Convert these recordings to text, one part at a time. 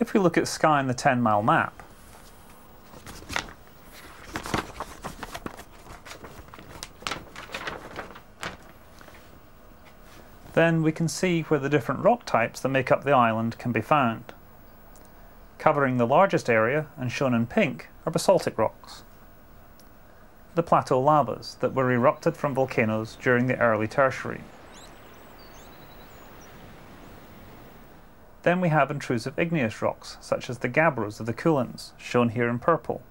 If we look at Skye in the 10 mile map, then we can see where the different rock types that make up the island can be found. Covering the largest area, and shown in pink, are basaltic rocks. The plateau lavas that were erupted from volcanoes during the early tertiary. Then we have intrusive igneous rocks, such as the gabbros of the Cuillins, shown here in purple.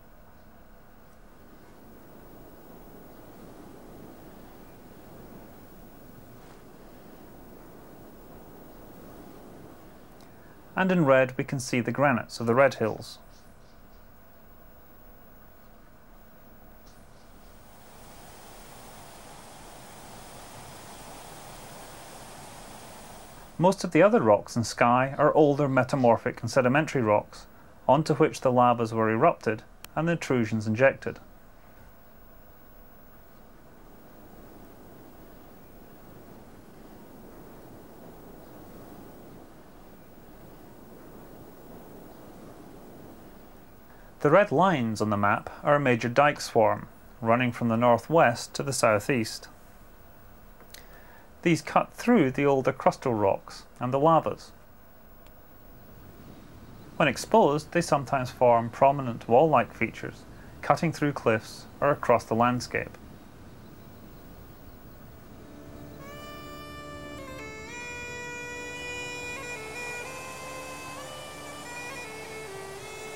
And in red we can see the granites of the Red Hills. Most of the other rocks in Skye are older metamorphic and sedimentary rocks, onto which the lavas were erupted and the intrusions injected. The red lines on the map are a major dike swarm, running from the northwest to the southeast. These cut through the older crustal rocks and the lavas. When exposed, they sometimes form prominent wall-like features, cutting through cliffs or across the landscape.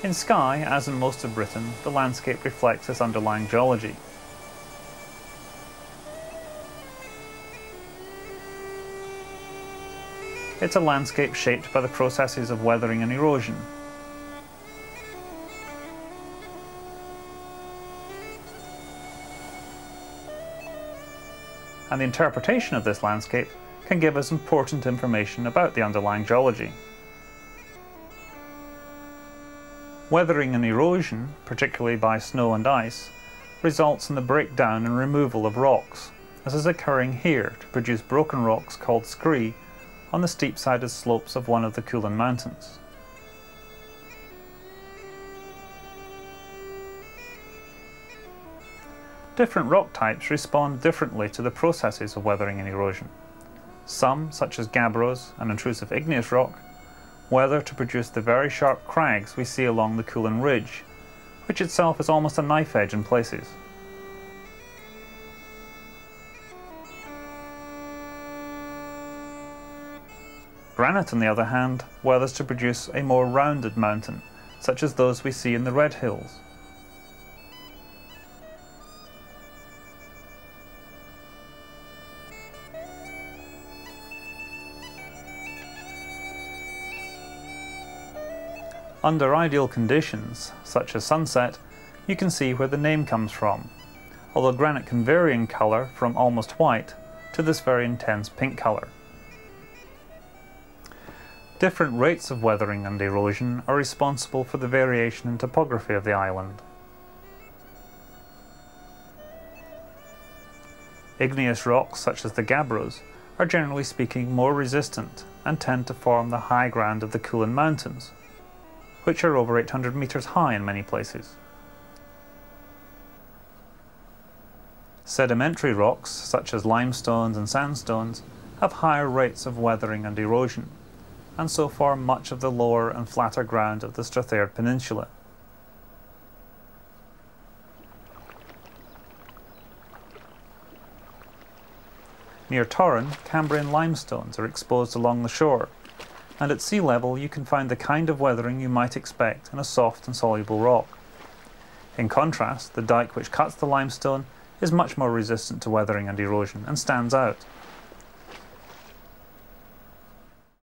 In Skye, as in most of Britain, the landscape reflects its underlying geology. It's a landscape shaped by the processes of weathering and erosion. And the interpretation of this landscape can give us important information about the underlying geology. Weathering and erosion, particularly by snow and ice, results in the breakdown and removal of rocks, as is occurring here to produce broken rocks called scree on the steep-sided slopes of one of the Cuillin Mountains. Different rock types respond differently to the processes of weathering and erosion. Some, such as gabbros and intrusive igneous rock, weather to produce the very sharp crags we see along the Cuillin Ridge, which itself is almost a knife edge in places. Granite, on the other hand, weathers to produce a more rounded mountain, such as those we see in the Red Hills. Under ideal conditions, such as sunset, you can see where the name comes from, although granite can vary in colour from almost white to this very intense pink colour. Different rates of weathering and erosion are responsible for the variation in topography of the island. Igneous rocks such as the gabbros are generally speaking more resistant and tend to form the high ground of the Cuillin Mountains, which are over 800 metres high in many places. Sedimentary rocks such as limestones and sandstones have higher rates of weathering and erosion and so form much of the lower and flatter ground of the Strathaird Peninsula. Near Torrin, Cambrian limestones are exposed along the shore, and at sea level you can find the kind of weathering you might expect in a soft and soluble rock. In contrast, the dike which cuts the limestone is much more resistant to weathering and erosion and stands out.